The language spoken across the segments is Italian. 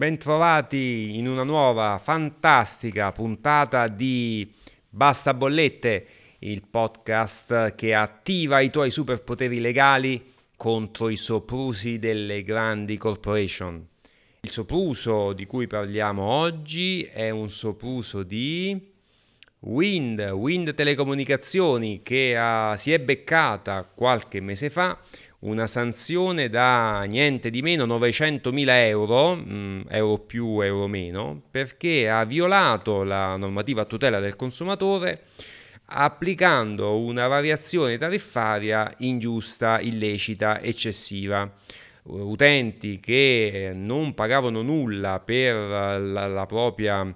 Bentrovati in una nuova fantastica puntata di Basta Bollette, il podcast che attiva i tuoi superpoteri legali contro i soprusi delle grandi corporation. Il sopruso di cui parliamo oggi è un sopruso di Wind, Wind Telecomunicazioni che ha, si è beccata qualche mese fa una sanzione da niente di meno 900.000 euro, mm, euro più, euro meno, perché ha violato la normativa a tutela del consumatore applicando una variazione tariffaria ingiusta, illecita, eccessiva. Utenti che non pagavano nulla per la, la propria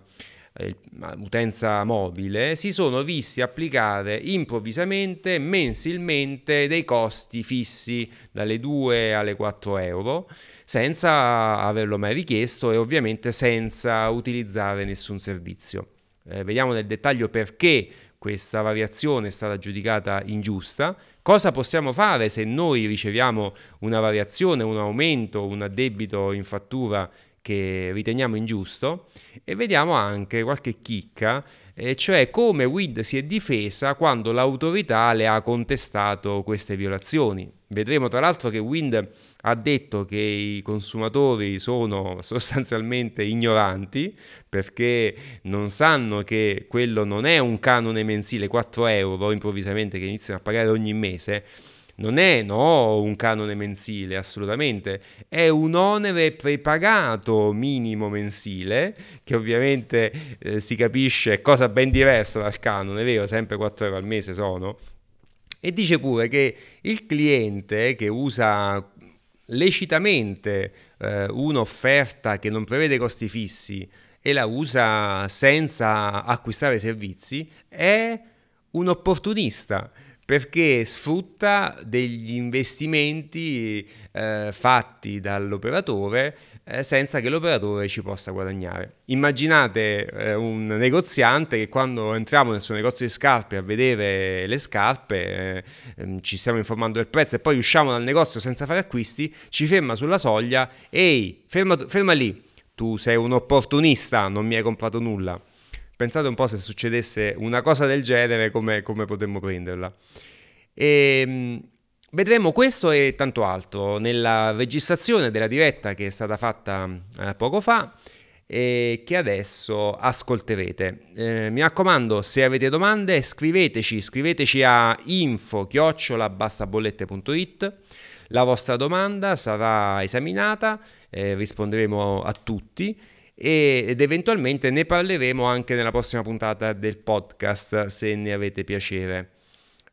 eh, utenza mobile, si sono visti applicare improvvisamente, mensilmente, dei costi fissi dalle 2 alle 4 euro, senza averlo mai richiesto e ovviamente senza utilizzare nessun servizio. Eh, vediamo nel dettaglio perché questa variazione è stata giudicata ingiusta. Cosa possiamo fare se noi riceviamo una variazione, un aumento, un addebito in fattura che riteniamo ingiusto e vediamo anche qualche chicca, eh, cioè come WID si è difesa quando l'autorità le ha contestato queste violazioni. Vedremo tra l'altro che Wind ha detto che i consumatori sono sostanzialmente ignoranti perché non sanno che quello non è un canone mensile 4 euro improvvisamente che iniziano a pagare ogni mese, non è no, un canone mensile, assolutamente, è un onere prepagato minimo mensile, che ovviamente eh, si capisce cosa ben diversa dal canone, vero? Sempre 4 euro al mese sono. E dice pure che il cliente che usa lecitamente eh, un'offerta che non prevede costi fissi e la usa senza acquistare servizi è un opportunista perché sfrutta degli investimenti eh, fatti dall'operatore eh, senza che l'operatore ci possa guadagnare. Immaginate eh, un negoziante che quando entriamo nel suo negozio di scarpe a vedere le scarpe, eh, ehm, ci stiamo informando del prezzo e poi usciamo dal negozio senza fare acquisti, ci ferma sulla soglia, ehi, ferma, ferma lì, tu sei un opportunista, non mi hai comprato nulla. Pensate un po' se succedesse una cosa del genere, come, come potremmo prenderla. E, ehm, vedremo questo e tanto altro nella registrazione della diretta che è stata fatta eh, poco fa e che adesso ascolterete. Eh, mi raccomando, se avete domande scriveteci, scriveteci a info-bastabollette.it. La vostra domanda sarà esaminata, eh, risponderemo a tutti ed eventualmente ne parleremo anche nella prossima puntata del podcast se ne avete piacere.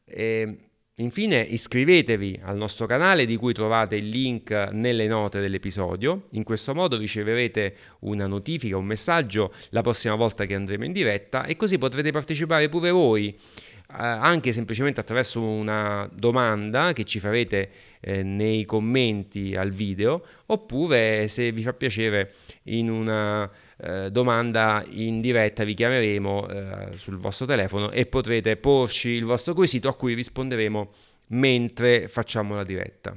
E infine iscrivetevi al nostro canale di cui trovate il link nelle note dell'episodio, in questo modo riceverete una notifica, un messaggio la prossima volta che andremo in diretta e così potrete partecipare pure voi anche semplicemente attraverso una domanda che ci farete eh, nei commenti al video oppure se vi fa piacere in una eh, domanda in diretta vi chiameremo eh, sul vostro telefono e potrete porci il vostro quesito a cui risponderemo mentre facciamo la diretta.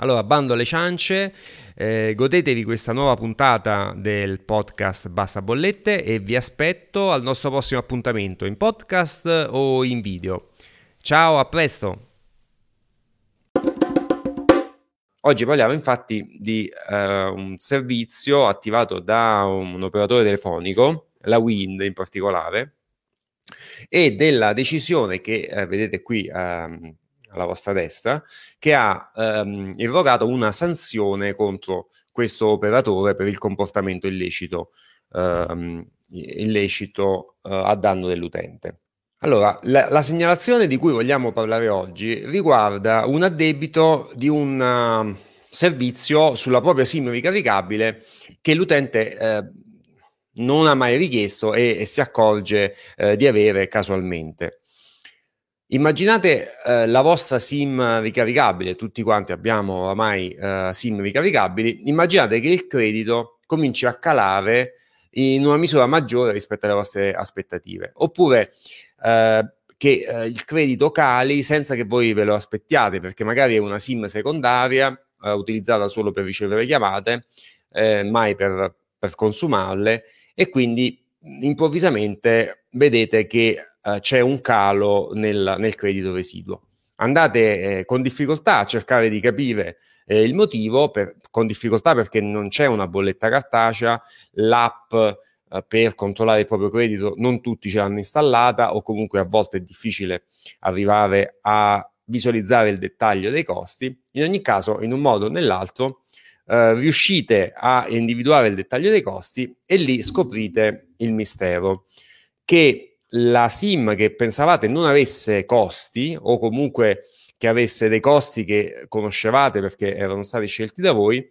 Allora, bando alle ciance, eh, godetevi questa nuova puntata del podcast Basta Bollette e vi aspetto al nostro prossimo appuntamento in podcast o in video. Ciao, a presto! Oggi parliamo infatti di uh, un servizio attivato da un operatore telefonico, la Wind in particolare, e della decisione che uh, vedete qui uh, alla vostra destra, che ha ehm, irrogato una sanzione contro questo operatore per il comportamento illecito, ehm, illecito eh, a danno dell'utente. Allora, la, la, segnalazione di cui vogliamo parlare oggi riguarda un addebito di un uh, servizio sulla propria SIM ricaricabile che l'utente eh, non ha mai richiesto e, e si accorge eh, di avere casualmente. Immaginate eh, la vostra SIM ricaricabile, tutti quanti abbiamo oramai eh, SIM ricaricabili, immaginate che il credito cominci a calare in una misura maggiore rispetto alle vostre aspettative, oppure eh, che eh, il credito cali senza che voi ve lo aspettiate, perché magari è una SIM secondaria eh, utilizzata solo per ricevere chiamate, eh, mai per, per, consumarle e quindi improvvisamente vedete che eh, c'è un calo nel, nel credito residuo. Andate con difficoltà a cercare di capire eh, il motivo, per, con difficoltà perché non c'è una bolletta cartacea, l'app per controllare il proprio credito non tutti ce l'hanno installata o comunque a volte è difficile arrivare a visualizzare il dettaglio dei costi. In ogni caso, in un modo o nell'altro, eh, riuscite a individuare il dettaglio dei costi e lì scoprite il mistero che la SIM che pensavate non avesse costi o comunque che avesse dei costi che conoscevate perché erano stati scelti da voi,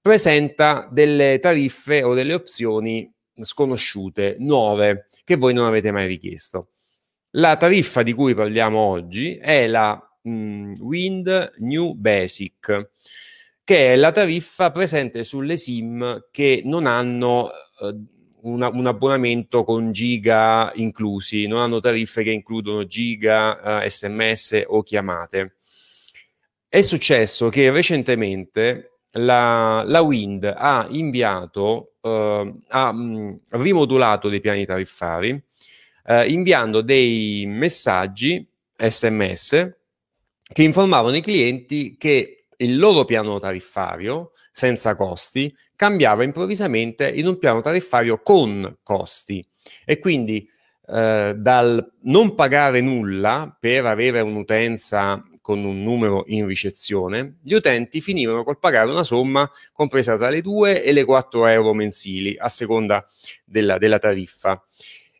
presenta delle tariffe o delle opzioni sconosciute, nuove, che voi non avete mai richiesto. La tariffa di cui parliamo oggi è la mh, mm, Wind New Basic, che è la tariffa presente sulle SIM che non hanno eh, una, un abbonamento con giga inclusi, non hanno tariffe che includono giga, eh, sms o chiamate. È successo che recentemente la, la Wind ha inviato, eh, ha mh, rimodulato dei piani tariffari, eh, inviando dei messaggi sms che informavano i clienti che il loro piano tariffario senza costi cambiava improvvisamente in un piano tariffario con costi. E quindi eh, dal non pagare nulla per avere un'utenza con un numero in ricezione, gli utenti finivano col pagare una somma compresa tra le 2 e le 4 euro mensili a seconda della, della tariffa.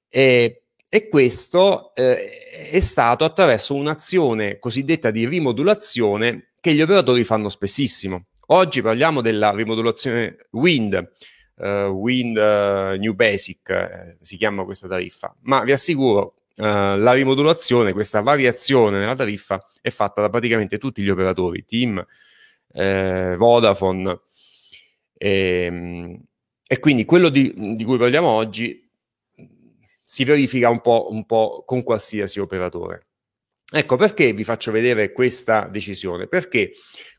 E, e questo eh, è stato attraverso un'azione cosiddetta di rimodulazione che gli operatori fanno spessissimo. Oggi parliamo della rimodulazione Wind, uh, Wind uh, New Basic, eh, si chiama questa tariffa, ma vi assicuro Uh, la rimodulazione, questa variazione nella tariffa è fatta da praticamente tutti gli operatori, Team, eh, Vodafone, e, ehm, e, quindi quello di, di, cui parliamo oggi si verifica un po', un po' con qualsiasi operatore. Ecco perché vi faccio vedere questa decisione, perché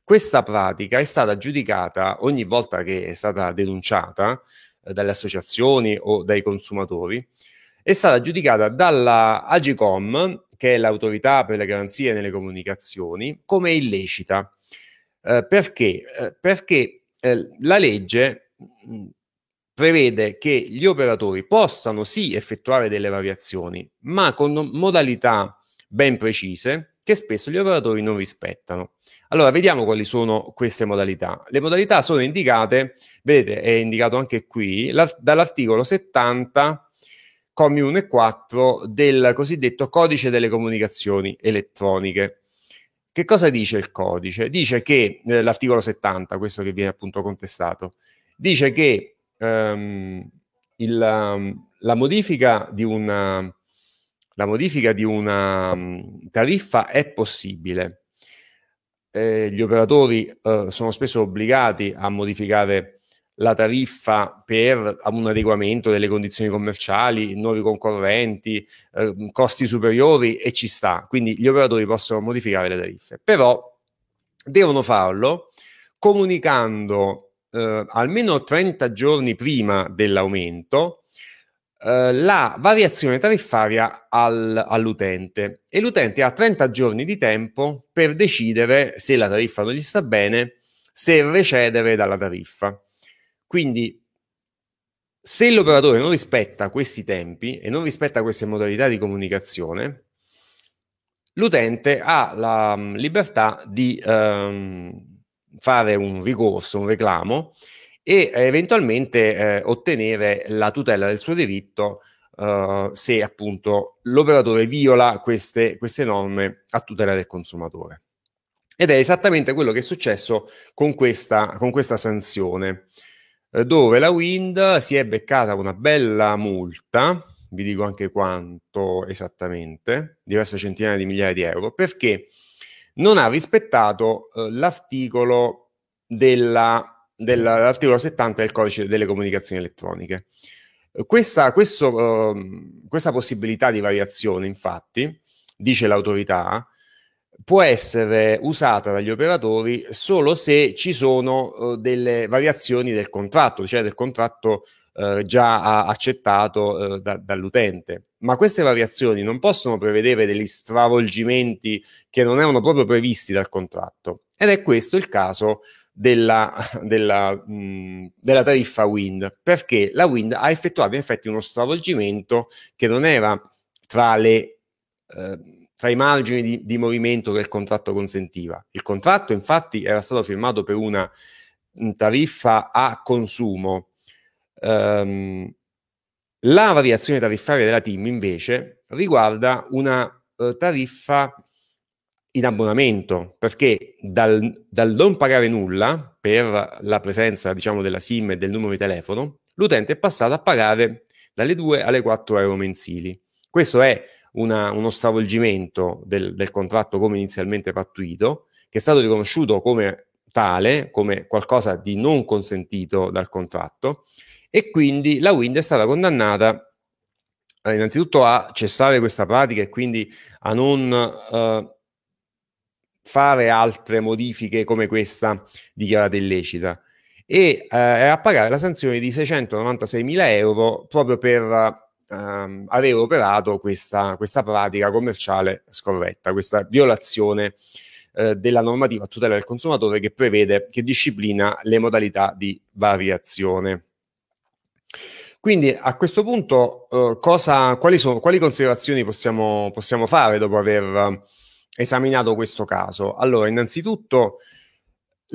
questa pratica è stata giudicata ogni volta che è stata denunciata eh, dalle associazioni o dai consumatori, è stata giudicata dalla Agicom, che è l'autorità per le garanzie nelle comunicazioni, come illecita. Eh, perché? Eh, perché eh, la legge mh, prevede che gli operatori possano sì effettuare delle variazioni, ma con modalità ben precise che spesso gli operatori non rispettano. Allora, vediamo quali sono queste modalità. Le modalità sono indicate, vedete, è indicato anche qui, la, dall'articolo 70, commi 1 e 4 del cosiddetto codice delle comunicazioni elettroniche. Che cosa dice il codice? Dice che, eh, l'articolo 70, questo che viene appunto contestato, dice che ehm, il, um, la modifica di una, la modifica di una um, tariffa è possibile eh, gli operatori eh, sono spesso obbligati a modificare la tariffa per un adeguamento delle condizioni commerciali, nuovi concorrenti, eh, costi superiori e ci sta. Quindi gli operatori possono modificare le tariffe, però devono farlo comunicando eh, almeno 30 giorni prima dell'aumento eh, la variazione tariffaria al, all'utente e l'utente ha 30 giorni di tempo per decidere se la tariffa non gli sta bene, se recedere dalla tariffa. Quindi se l'operatore non rispetta questi tempi e non rispetta queste modalità di comunicazione, l'utente ha la um, libertà di um, fare un ricorso, un reclamo e eventualmente eh, ottenere la tutela del suo diritto uh, se appunto l'operatore viola queste, queste norme a tutela del consumatore. Ed è esattamente quello che è successo con questa, con questa sanzione, eh, dove la Wind si è beccata una bella multa, vi dico anche quanto esattamente, diverse centinaia di migliaia di euro, perché non ha rispettato eh, l'articolo della dell'articolo 70 del codice delle comunicazioni elettroniche. Questa, questo, uh, questa possibilità di variazione, infatti, dice l'autorità, può essere usata dagli operatori solo se ci sono uh, delle variazioni del contratto, cioè del contratto uh, già accettato uh, da, dall'utente. Ma queste variazioni non possono prevedere degli stravolgimenti che non erano proprio previsti dal contratto. Ed è questo il caso della, della, mh, della tariffa Wind, perché la Wind ha effettuato in effetti uno stravolgimento che non era tra le eh, tra i margini di, di, movimento che il contratto consentiva. Il contratto infatti era stato firmato per una tariffa a consumo. Um, la variazione tariffaria della team invece riguarda una uh, tariffa in abbonamento, perché dal, dal, non pagare nulla per la presenza diciamo, della SIM e del numero di telefono, l'utente è passato a pagare dalle 2 alle 4 euro mensili. Questo è una, uno stravolgimento del, del contratto come inizialmente pattuito, che è stato riconosciuto come tale, come qualcosa di non consentito dal contratto, e quindi la Wind è stata condannata eh, innanzitutto a cessare questa pratica e quindi a non eh, fare altre modifiche come questa dichiarata illecita. E eh, a pagare la sanzione di 696.000 euro proprio per ehm, avere operato questa, questa, pratica commerciale scorretta, questa violazione eh, della normativa a tutela del consumatore che prevede, che disciplina le modalità di variazione. Quindi a questo punto eh, cosa, quali, sono, quali, considerazioni possiamo, possiamo fare dopo aver esaminato questo caso? Allora, innanzitutto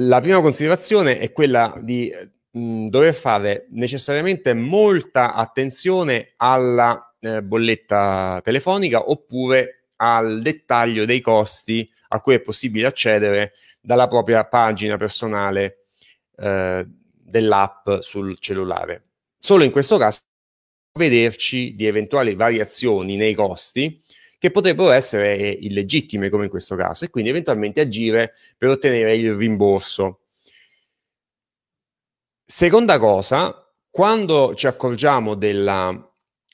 la prima considerazione è quella di mh, dover fare necessariamente molta attenzione alla eh, bolletta telefonica oppure al dettaglio dei costi a cui è possibile accedere dalla propria pagina personale eh, dell'app sul cellulare. Solo in questo caso vederci di eventuali variazioni nei costi che potrebbero essere illegittime come in questo caso e quindi eventualmente agire per ottenere il rimborso Seconda cosa, quando ci accorgiamo della,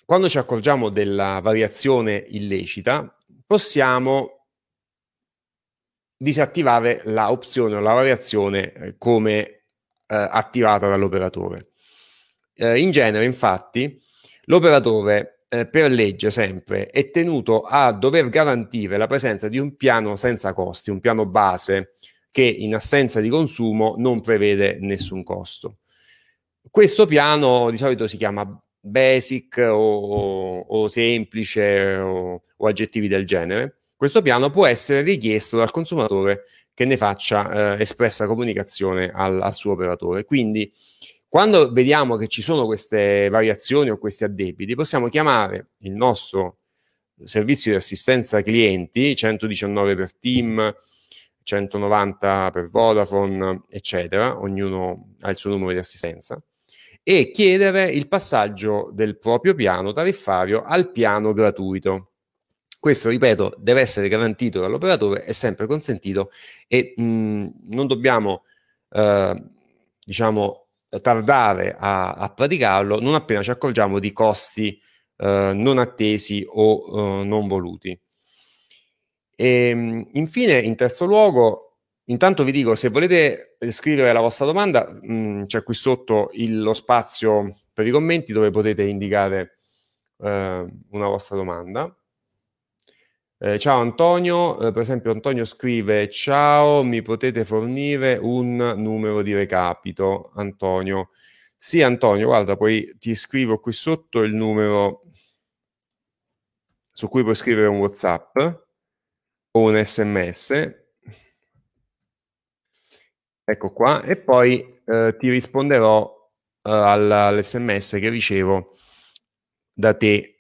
quando ci accorgiamo della variazione illecita, possiamo disattivare la opzione o la variazione eh, come eh, attivata dall'operatore. Eh, in genere, infatti, l'operatore eh, per legge sempre è tenuto a dover garantire la presenza di un piano senza costi, un piano base che in assenza di consumo non prevede nessun costo. Questo piano di solito si chiama basic o, o semplice o, o, aggettivi del genere. Questo piano può essere richiesto dal consumatore che ne faccia eh, espressa comunicazione al, al suo operatore. Quindi, quando vediamo che ci sono queste variazioni o questi addebiti, possiamo chiamare il nostro servizio di assistenza clienti 119 per team, 190 per Vodafone, eccetera, ognuno ha il suo numero di assistenza e chiedere il passaggio del proprio piano tariffario al piano gratuito. Questo, ripeto, deve essere garantito dall'operatore, è sempre consentito e mh, non dobbiamo, eh, diciamo, tardare a, a, praticarlo non appena ci accorgiamo di costi eh, non attesi o eh, non voluti. E, ehm, infine, in terzo luogo, Intanto vi dico, se volete scrivere la vostra domanda, mh, mm, c'è qui sotto il, lo spazio per i commenti dove potete indicare eh, una vostra domanda. Eh, ciao Antonio, eh, per esempio Antonio scrive ciao, mi potete fornire un numero di recapito? Antonio. Sì Antonio, guarda, poi ti scrivo qui sotto il numero su cui puoi scrivere un WhatsApp o un SMS Ecco qua, e poi eh, ti risponderò eh, all'SMS che ricevo da te.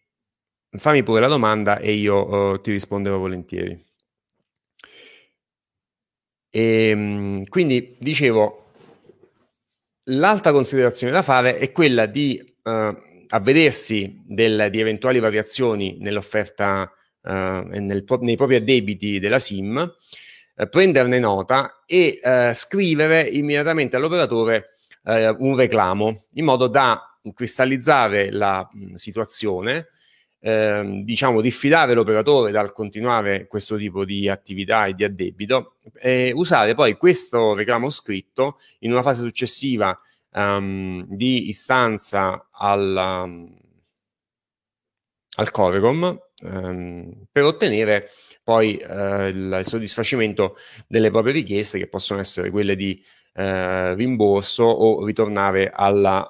Fammi pure la domanda e io eh, ti risponderò volentieri. E, ehm, quindi dicevo, l'altra considerazione da fare è quella di eh, avvedersi del, di eventuali variazioni nell'offerta eh, nel, nei propri addebiti della SIM eh, prenderne nota e eh, scrivere immediatamente all'operatore eh, un reclamo in modo da cristallizzare la mh, situazione eh, diciamo, diffidare l'operatore dal continuare questo tipo di attività e di addebito, e usare poi questo reclamo scritto in una fase successiva um, di istanza al, um, al Corecom um, per ottenere poi uh, il, soddisfacimento delle proprie richieste che possono essere quelle di uh, rimborso o ritornare alla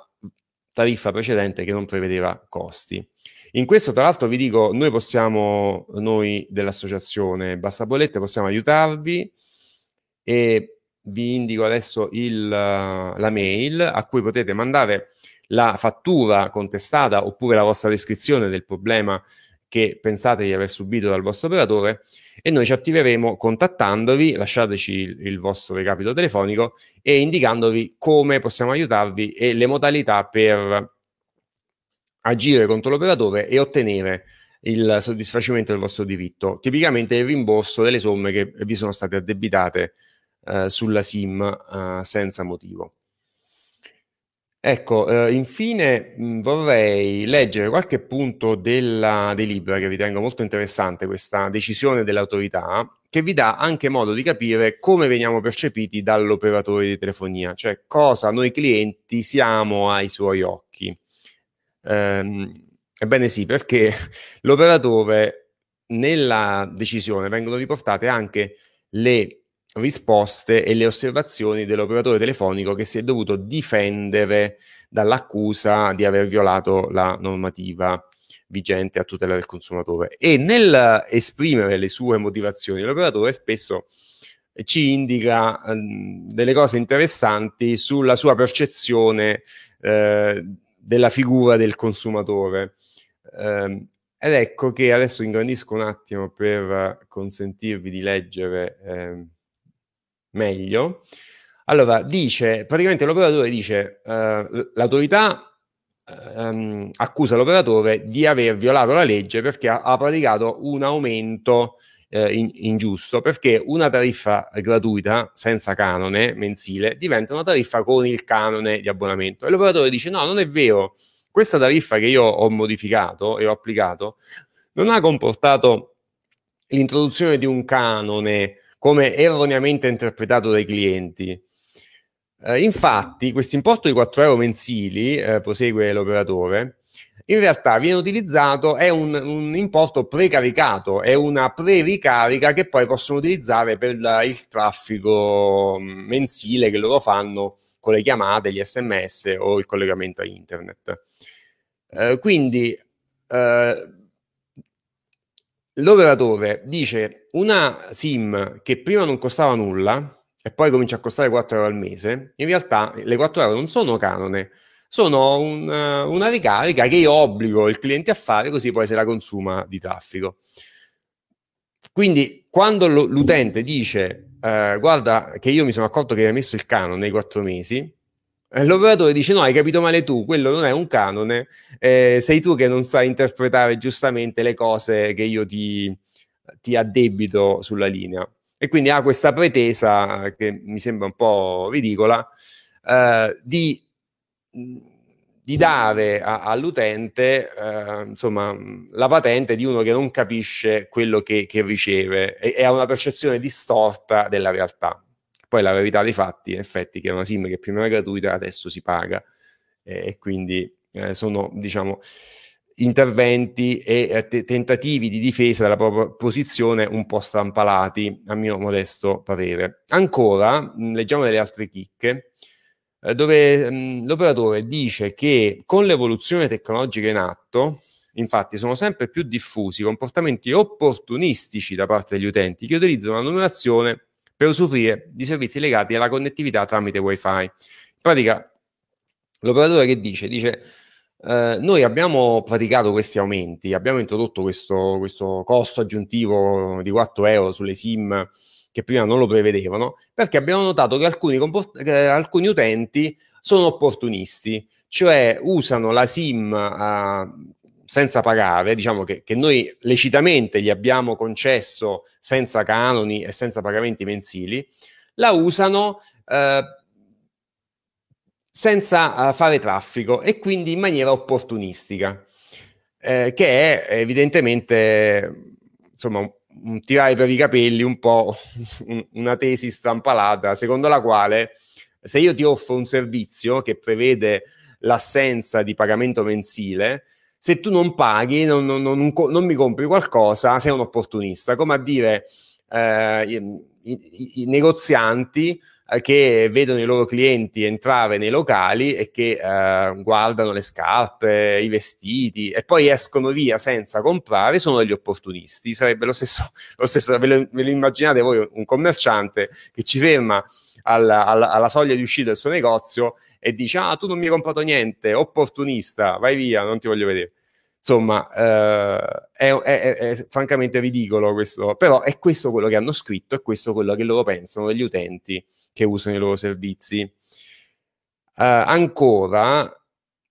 tariffa precedente che non prevedeva costi. In questo, tra l'altro, vi dico, noi possiamo, noi dell'associazione Basta Bollette, possiamo aiutarvi e vi indico adesso il, la mail a cui potete mandare la fattura contestata oppure la vostra descrizione del problema che pensate di aver subito dal vostro operatore e noi ci attiveremo contattandovi, lasciateci il, il vostro recapito telefonico e indicandovi come possiamo aiutarvi e le modalità per agire contro l'operatore e ottenere il soddisfacimento del vostro diritto, tipicamente il rimborso delle somme che vi sono state addebitate eh, sulla SIM eh, senza motivo. Ecco, eh, infine mh, vorrei leggere qualche punto della delibera che ritengo molto interessante, questa decisione dell'autorità, che vi dà anche modo di capire come veniamo percepiti dall'operatore di telefonia, cioè cosa noi clienti siamo ai suoi occhi. Ehm, ebbene sì, perché l'operatore nella decisione vengono riportate anche le risposte e le osservazioni dell'operatore telefonico che si è dovuto difendere dall'accusa di aver violato la normativa vigente a tutela del consumatore e nel esprimere le sue motivazioni l'operatore spesso ci indica eh, delle cose interessanti sulla sua percezione eh, della figura del consumatore. Eh, ed ecco che adesso ingrandisco un attimo per consentirvi di leggere eh, meglio. Allora, dice, praticamente l'operatore dice, eh, l'autorità ehm, accusa l'operatore di aver violato la legge perché ha, ha praticato un aumento eh, in, ingiusto, perché una tariffa gratuita senza canone mensile diventa una tariffa con il canone di abbonamento. E l'operatore dice: No, non è vero, questa tariffa che io ho modificato e ho applicato non ha comportato l'introduzione di un canone come erroneamente interpretato dai clienti. Eh, infatti, questo importo di 4 euro mensili, eh, prosegue l'operatore, in realtà viene utilizzato, è un, un importo precaricato, è una pre-ricarica che poi possono utilizzare per la, il traffico mm, mensile che loro fanno con le chiamate, gli sms o il collegamento a internet. Eh, quindi eh, l'operatore dice una SIM che prima non costava nulla e poi comincia a costare 4 euro al mese, in realtà le 4 euro non sono canone, sono un, una ricarica che io obbligo il cliente a fare così poi se la consuma di traffico. Quindi quando l'utente dice eh, guarda che io mi sono accorto che hai messo il canone nei quattro mesi, eh, l'operatore dice no hai capito male tu, quello non è un canone, eh, sei tu che non sai interpretare giustamente le cose che io ti, ti addebito sulla linea. E quindi ha questa pretesa che mi sembra un po' ridicola eh, di di dare a, all'utente eh, insomma, la patente di uno che non capisce quello che, che riceve e, e, ha una percezione distorta della realtà. Poi la verità dei fatti, in effetti, che è una SIM che prima era gratuita, adesso si paga eh, e quindi eh, sono, diciamo, interventi e eh, te- tentativi di difesa della propria posizione un po' strampalati, a mio modesto parere. Ancora, mh, leggiamo delle altre chicche. Eh, dove mh, l'operatore dice che con l'evoluzione tecnologica in atto, infatti, sono sempre più diffusi comportamenti opportunistici da parte degli utenti che utilizzano la numerazione per usufruire di servizi legati alla connettività tramite wifi. In pratica, l'operatore che dice? Dice Uh, noi abbiamo praticato questi aumenti, abbiamo introdotto questo, questo, costo aggiuntivo di 4 euro sulle SIM che prima non lo prevedevano, perché abbiamo notato che alcuni, comport- che alcuni utenti sono opportunisti, cioè usano la SIM uh, senza pagare, diciamo che, che, noi lecitamente gli abbiamo concesso senza canoni e senza pagamenti mensili, la usano uh, senza uh, fare traffico e quindi in maniera opportunistica. eh, che è evidentemente insomma un tirare per i capelli un po' una tesi strampalata secondo la quale se io ti offro un servizio che prevede l'assenza di pagamento mensile, se tu non paghi, non, non, non, non mi compri qualcosa, sei un opportunista. Come a dire, eh, i, i, i, negozianti eh, che vedono i loro clienti entrare nei locali e che eh, guardano le scarpe, i vestiti e poi escono via senza comprare, sono degli opportunisti. Sarebbe lo stesso, lo stesso ve, lo, ve lo immaginate voi un commerciante che ci ferma alla, alla, alla soglia di uscita del suo negozio e dice ah tu non mi hai comprato niente, opportunista, vai via, non ti voglio vedere. Insomma, eh, è, è, è, francamente ridicolo questo, però è questo quello che hanno scritto, è questo quello che loro pensano degli utenti che usano i loro servizi. Eh, ancora,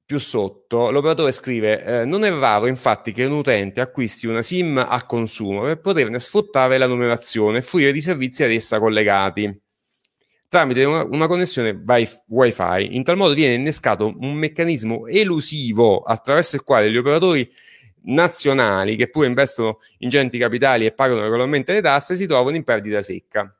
più sotto, l'operatore scrive: eh, Non è raro, infatti, che un utente acquisti una SIM a consumo per poterne sfruttare la numerazione e fruire di servizi ad essa collegati tramite una, una connessione wifi. In tal modo viene innescato un meccanismo elusivo attraverso il quale gli operatori nazionali, che pure investono ingenti capitali e pagano regolarmente le tasse, si trovano in perdita secca.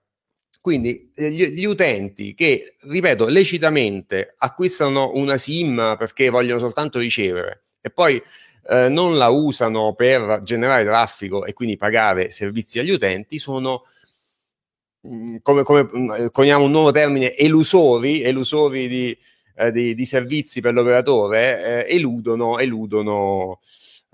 Quindi eh, gli, gli, utenti che, ripeto, lecitamente acquistano una SIM perché vogliono soltanto ricevere e poi eh, non la usano per generare traffico e quindi pagare servizi agli utenti, sono come, come mm, coniamo un nuovo termine, elusori, elusori di, eh, di, di servizi per l'operatore, eh, eludono, eludono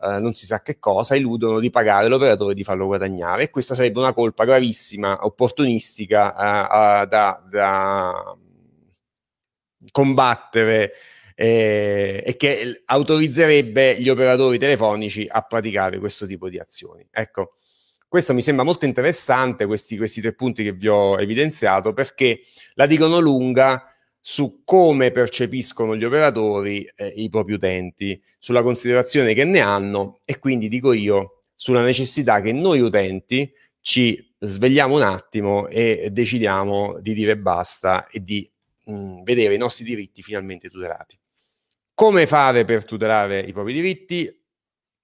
eh, non si sa che cosa, eludono di pagare l'operatore e di farlo guadagnare. E questa sarebbe una colpa gravissima, opportunistica, eh, da, da, combattere eh, e che autorizzerebbe gli operatori telefonici a praticare questo tipo di azioni. Ecco. Questo mi sembra molto interessante, questi, questi tre punti che vi ho evidenziato, perché la dicono lunga su come percepiscono gli operatori eh, i propri utenti, sulla considerazione che ne hanno e quindi dico io sulla necessità che noi utenti ci svegliamo un attimo e decidiamo di dire basta e di mh, mm, vedere i nostri diritti finalmente tutelati. Come fare per tutelare i propri diritti?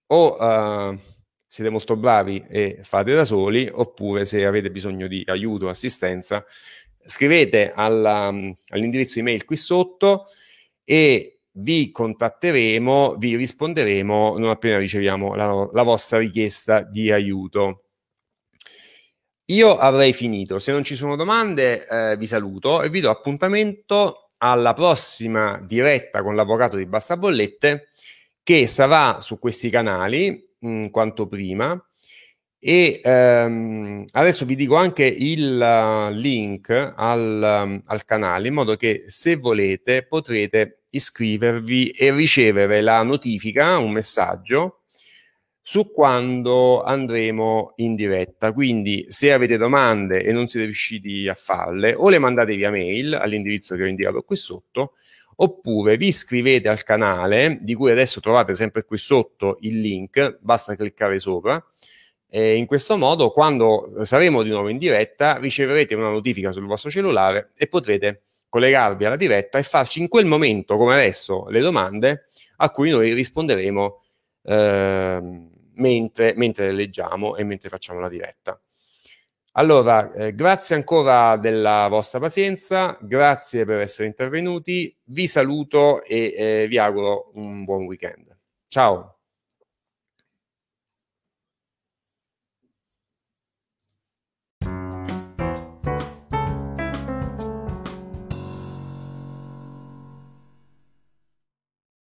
O uh, siete molto bravi e fate da soli, oppure se avete bisogno di aiuto, assistenza, scrivete alla, all'indirizzo email qui sotto e vi contatteremo, vi risponderemo non appena riceviamo la, la vostra richiesta di aiuto. Io avrei finito, se non ci sono domande eh, vi saluto e vi do appuntamento alla prossima diretta con l'avvocato di Basta Bollette che sarà su questi canali mh, mm, quanto prima. E ehm, adesso vi dico anche il uh, link al, um, al, canale in modo che se volete potrete iscrivervi e ricevere la notifica, un messaggio su quando andremo in diretta. Quindi se avete domande e non siete riusciti a farle o le mandate via mail all'indirizzo che ho indicato qui sotto oppure vi iscrivete al canale di cui adesso trovate sempre qui sotto il link, basta cliccare sopra. E in questo modo, quando saremo di nuovo in diretta, riceverete una notifica sul vostro cellulare e potrete collegarvi alla diretta e farci in quel momento, come adesso, le domande a cui noi risponderemo eh, mentre, mentre le leggiamo e mentre facciamo la diretta. Allora, eh, grazie ancora della vostra pazienza, grazie per essere intervenuti, vi saluto e eh, vi auguro un buon weekend. Ciao.